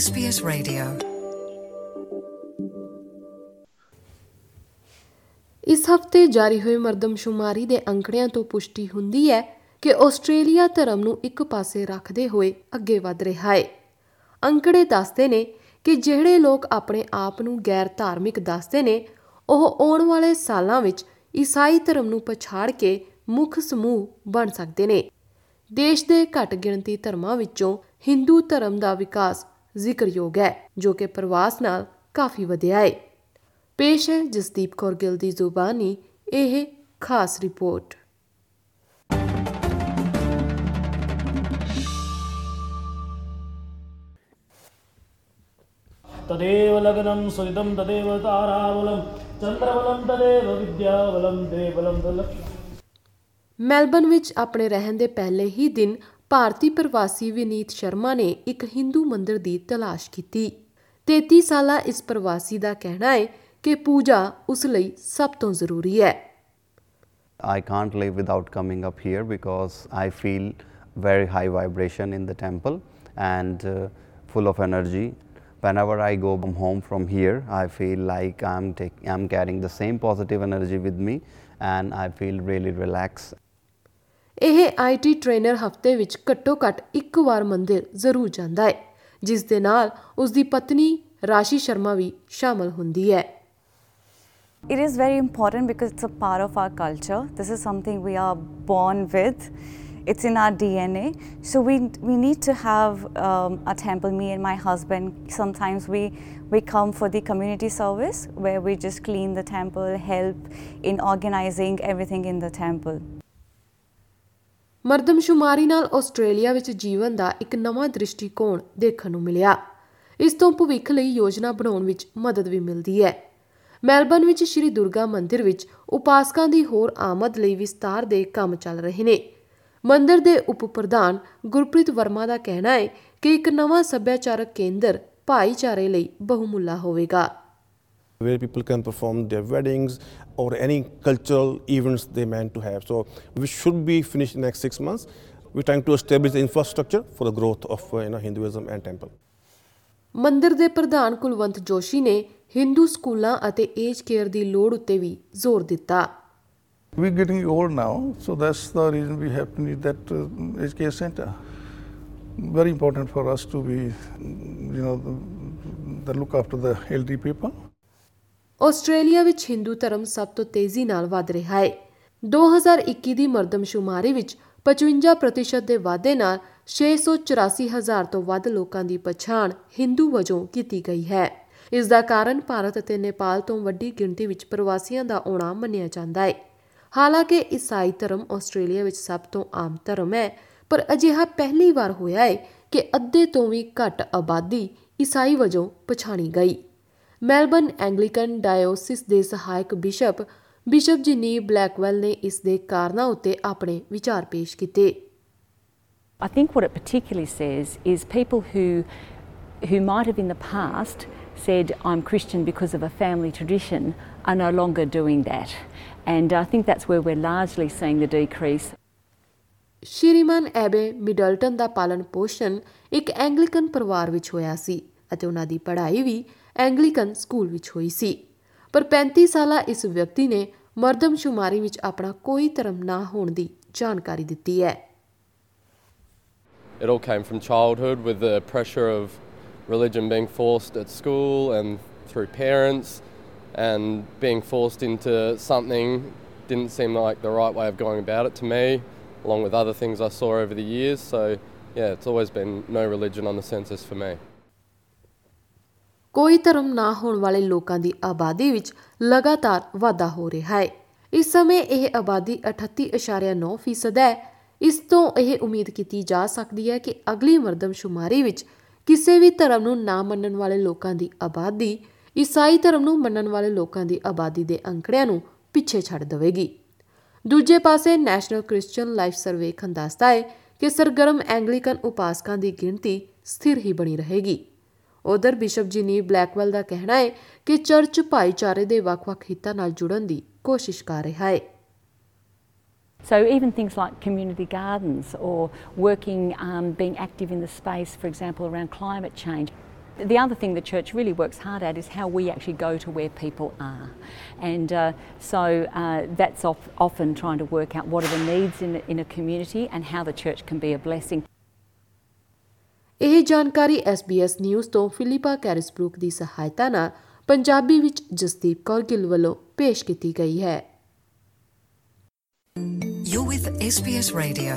SBS Radio. ਇਸ ਹਫ਼ਤੇ ਜਾਰੀ ਹੋਏ ਮਰਦਮਸ਼ੁਮਾਰੀ ਦੇ ਅੰਕੜਿਆਂ ਤੋਂ ਪੁਸ਼ਟੀ ਹੁੰਦੀ ਹੈ ਕਿ ਆਸਟ੍ਰੇਲੀਆ ਧਰਮ ਨੂੰ ਇੱਕ ਪਾਸੇ ਰੱਖਦੇ ਹੋਏ ਅੱਗੇ ਵਧ ਰਿਹਾ ਹੈ ਅੰਕੜੇ ਦੱਸਦੇ ਨੇ ਕਿ ਜਿਹੜੇ ਲੋਕ ਆਪਣੇ ਆਪ ਨੂੰ ਗੈਰ ਧਾਰਮਿਕ ਦੱਸਦੇ ਨੇ, ਉਹ ਆਉਣ ਵਾਲੇ ਸਾਲਾਂ ਵਿੱਚ ਈਸਾਈ ਧਰਮ ਨੂੰ ਪਛਾੜ ਕੇ ਮੁੱਖ ਸਮੂਹ ਬਣ ਸਕਦੇ ਨੇ ਦੇਸ਼ ਦੇ ਘੱਟ ਗਿਣਤੀ ਧਰਮਾਂ ਵਿੱਚੋਂ ਹਿੰਦੂ ਧਰਮ ਦਾ ਵਿਕਾਸ ਜ਼ਿਕਰਯੋਗ ਹੈ ਜੋ ਕਿ ਪ੍ਰਵਾਸ ਨਾਲ ਕਾਫੀ ਵਧਿਆ ਹੈ ਪੇਸ਼ ਹੈ ਜਸਦੀਪ ਕੌਰ ਗਿੱਲ ਦੀ ਜ਼ੁਬਾਨੀ ਇਹ ਖਾਸ ਰਿਪੋਰਟ तदेव लग्नं सुदितं तदेव ताराबलं चन्द्रबलं तदेव विद्याबलं देवबलं तदलक्ष्मी ਮੈਲਬਨ ਵਿੱਚ ਆਪਣੇ ਰਹਿਣ ਦੇ ਪਹਿਲੇ ਹੀ ਦਿਨ ਭਾਰਤੀ ਪ੍ਰਵਾਸੀ ਵਿਨੀਤ ਸ਼ਰਮਾ ਨੇ ਇੱਕ ਹਿੰਦੂ ਮੰਦਿਰ ਦੀ ਤਲਾਸ਼ ਕੀਤੀ 33 ਸਾਲਾ ਇਸ ਪ੍ਰਵਾਸੀ ਦਾ ਕਹਿਣਾ ਹੈ ਕਿ ਪੂਜਾ ਉਸ ਲਈ ਸਭ ਤੋਂ ਜ਼ਰੂਰੀ ਹੈ I can't live without coming up here because I feel very high vibration in the temple and uh, full of energy. Whenever I go home from here, I feel like I'm, take, I'm carrying the same positive energy with me and I feel really relaxed. ਇਹ IT trainer ਹਫ਼ਤੇ ਵਿੱਚ ਘੱਟੋ-ਘੱਟ ਇੱਕ ਵਾਰ ਮੰਦਿਰ ਜ਼ਰੂਰ ਜਾਂਦਾ ਹੈ ਜਿਸ ਦੇ ਨਾਲ ਉਸ ਦੀ ਪਤਨੀ ਰਾਸ਼ੀ ਸ਼ਰਮਾ ਵੀ ਸ਼ਾਮਲ ਹੁੰਦੀ ਹੈ It is very important because it's a part of our culture. This is something we are born with. It's in our DNA. So we, we need to have um, a temple. Me and my husband, sometimes we, we come for the community service where we just clean the temple, help in organizing everything in the temple. ਮਰਦਮਸ਼ੁਮਾਰੀ ਨਾਲ Australia ਵਿੱਚ ਜੀਵਨ ਦਾ ਇੱਕ ਨਵਾਂ ਦ੍ਰਿਸ਼ਟੀਕੋਣ ਦੇਖਣ ਨੂੰ ਮਿਲਿਆ। ਇਸ ਤੋਂ ਭਵਿੱਖ ਲਈ ਯੋਜਨਾ ਬਣਾਉਣ ਵਿੱਚ ਮਦਦ ਵੀ ਮਿਲਦੀ ਹੈ। ਮੈਲਬਨ ਵਿੱਚ ਸ਼੍ਰੀ ਦੁਰਗਾ ਮੰਦਿਰ ਵਿੱਚ ਉਪਾਸਕਾਂ ਦੀ ਹੋਰ ਆਮਦ ਲਈ ਵਿਸਤਾਰ ਦੇ ਕੰਮ ਚੱਲ ਰਹੇ ਨੇ। ਮੰਦਿਰ ਦੇ ਉਪ ਪ੍ਰਧਾਨ ਗੁਰਪ੍ਰੀਤ ਵਰਮਾ ਦਾ ਕਹਿਣਾ ਹੈ ਕਿ ਇੱਕ ਨਵਾਂ ਸੱਭਿਆਚਾਰਕ ਕੇਂਦਰ ਭਾਈਚਾਰੇ ਲਈ ਬਹੁਮੁੱਲਾ ਹੋਵੇਗਾ। where people can perform their weddings or any cultural events they meant to have. So we should be finished in the next six months. We're trying to establish the infrastructure for the growth of uh, you know, Hinduism and temple. ਮੰਦਿਰ ਦੇ ਪ੍ਰਧਾਨ ਕੁਲਵੰਤ ਜੋਸ਼ੀ ਨੇ ਹਿੰਦੂ ਸਕੂਲਾਂ ਅਤੇ age care ਦੀ ਲੋੜ ਉੱਤੇ ਵੀ ਜ਼ੋਰ ਦਿੱਤਾ We're getting old now, so that's the reason we have to need that uh, aged care center. Very important for us to be, you know, the, the look after the elderly people. Australia ਵਿੱਚ ਹਿੰਦੂ ਧਰਮ ਸਭ ਤੋਂ ਤੇਜ਼ੀ ਨਾਲ ਵਧ ਰਿਹਾ ਹੈ। 2021 ਦੀ ਮਰਦਮਸ਼ੁਮਾਰੀ ਵਿੱਚ 55% ਦੇ ਵਾਧੇ ਨਾਲ 684,000 ਤੋਂ ਵੱਧ ਲੋਕਾਂ ਦੀ ਪਛਾਣ ਹਿੰਦੂ ਵਜੋਂ ਕੀਤੀ ਗਈ ਹੈ। ਇਸ ਦਾ ਕਾਰਨ ਭਾਰਤ ਅਤੇ ਨੇਪਾਲ ਤੋਂ ਵੱਡੀ ਗਿਣਤੀ ਵਿੱਚ ਪ੍ਰਵਾਸੀਆਂ ਦਾ ਆਉਣਾ ਮੰਨਿਆ ਜਾਂਦਾ ਹੈ। ਹਾਲਾਂਕਿ ਈਸਾਈ ਧਰਮ ਆਸਟ੍ਰੇਲੀਆ ਵਿੱਚ ਸਭ ਤੋਂ ਆਮ ਧਰਮ ਹੈ ਪਰ ਅਜਿਹਾ ਪਹਿਲੀ ਵਾਰ ਹੋਇਆ ਹੈ ਕਿ ਅੱਧੇ ਤੋਂ ਵੀ ਘੱਟ ਆਬਾਦੀ ਈਸਾਈ ਵਜੋਂ ਪਛਾਣੀ ਗਈ। ਮੈਲਬਨ ਐਂਗਲੀਕਨ ਡਾਇਓਸਿਸ ਦੇ ਸਹਾਇਕ ਬਿਸ਼ਪ ਬਿਸ਼ਪ ਜਿਨੀ ਬਲੈਕਵੈਲ ਨੇ ਇਸ ਦੇ ਕਾਰਨਾਂ ਉੱਤੇ ਆਪਣੇ ਵਿਚਾਰ ਪੇਸ਼ ਕੀਤੇ I think what it particularly says is people who who might have in the past said I'm Christian because of a family tradition are no longer doing that. And I think that's where we're largely seeing the decrease. Shriman ਐਬੇ Middleton ਦਾ ਪਾਲਣ ਪੋਸ਼ਣ ਇੱਕ Anglican ਪਰਿਵਾਰ ਵਿੱਚ ਹੋਇਆ ਸੀ ਅਤੇ ਉਹਨਾਂ ਦੀ ਪੜ੍ਹਾਈ ਵੀ Anglican school ਵਿੱਚ ਹੋਈ ਸੀ ਪਰ 35 ਸਾਲਾ ਇਸ ਵਿਅਕਤੀ ਨੇ ਮਰਦਮਸ਼ੁਮਾਰੀ ਵਿੱਚ ਆਪਣਾ ਕੋਈ ਧਰਮ ਨਾ ਹੋਣ ਦੀ ਜਾਣਕਾਰੀ ਦਿੱਤੀ ਹੈ It all came from childhood with the pressure of religion being forced at school and through parents, and being forced into something didn't seem like the right way of going about it to me, along with other things I saw over the years. So, yeah, it's always been no religion on the census for me. ਕੋਈ ਧਰਮ ਨਾ ਹੋਣ ਵਾਲੇ ਲੋਕਾਂ ਦੀ ਆਬਾਦੀ ਵਿੱਚ ਲਗਾਤਾਰ ਵਾਧਾ ਹੋ ਰਿਹਾ ਹੈ। ਇਸ ਸਮੇਂ ਇਹ ਆਬਾਦੀ 38.9% ਹੈ। ਇਸ ਤੋਂ ਇਹ ਉਮੀਦ ਕੀਤੀ ਜਾ ਸਕਦੀ ਹੈ ਕਿ ਅਗਲੀ ਮਰਦਮਸ਼ੁਮਾਰੀ ਵਿੱਚ ਕਿਸੇ ਵੀ ਧਰਮ ਨੂੰ ਨਾ ਮੰਨਣ ਵਾਲੇ ਲੋਕਾਂ ਦੀ ਆਬਾਦੀ ਈਸਾਈ ਧਰਮ ਨੂੰ ਮੰਨਣ ਵਾਲੇ ਲੋਕਾਂ ਦੀ ਆਬਾਦੀ ਦੇ ਅੰਕੜਿਆਂ ਨੂੰ ਪਿੱਛੇ ਛੱਡ ਦੇਵੇਗੀ। ਦੂਜੇ ਪਾਸੇ ਨੈਸ਼ਨਲ ਕ੍ਰਿਸਚੀਅਨ ਲਾਈਫ ਸਰਵੇਖਣ ਦੱਸਦਾ ਹੈ ਕਿ ਸਰਗਰਮ ਐਂਗਲੀਕਨ ਉਪਾਸਕਾਂ ਦੀ ਗਿਣਤੀ ਸਥਿਰ ਹੀ ਬਣੀ ਰਹੇਗੀ। ਉਧਰ ਬਿਸ਼ਪ ਜਿਨੀ ਬਲੈਕਵੈਲ ਦਾ ਕਹਿਣਾ ਹੈ ਕਿ ਚਰਚ ਭਾਈਚਾਰੇ ਦੇ ਵੱਖ-ਵੱਖ ਹਿੱਤਾਂ ਨਾਲ ਜੁੜਨ ਦੀ ਕੋਸ਼ਿਸ਼ ਕਰ ਰਿਹਾ ਹੈ So even things like community gardens or working, um, being active in the space, for example, around climate change. The other thing the church really works hard at is how we actually go to where people are. And uh, so uh, that's of, often trying to work out what are the needs in, in a community and how the church can be a blessing. ਇਹ ਜਾਣਕਾਰੀ SBS news ਤੋਂ ਫਿਲਿਪਾ ਕੈਰਿਸਬਰੂਕ ਦੀ ਸਹਾਇਤਾ ਨਾਲ ਪੰਜਾਬੀ ਵਿੱਚ ਜਸਦੀਪ ਕੌਰ ਗਿੱਲ ਵੱਲੋਂ ਪੇਸ਼ ਕੀਤੀ ਗਈ ਹੈ You're with SBS Radio.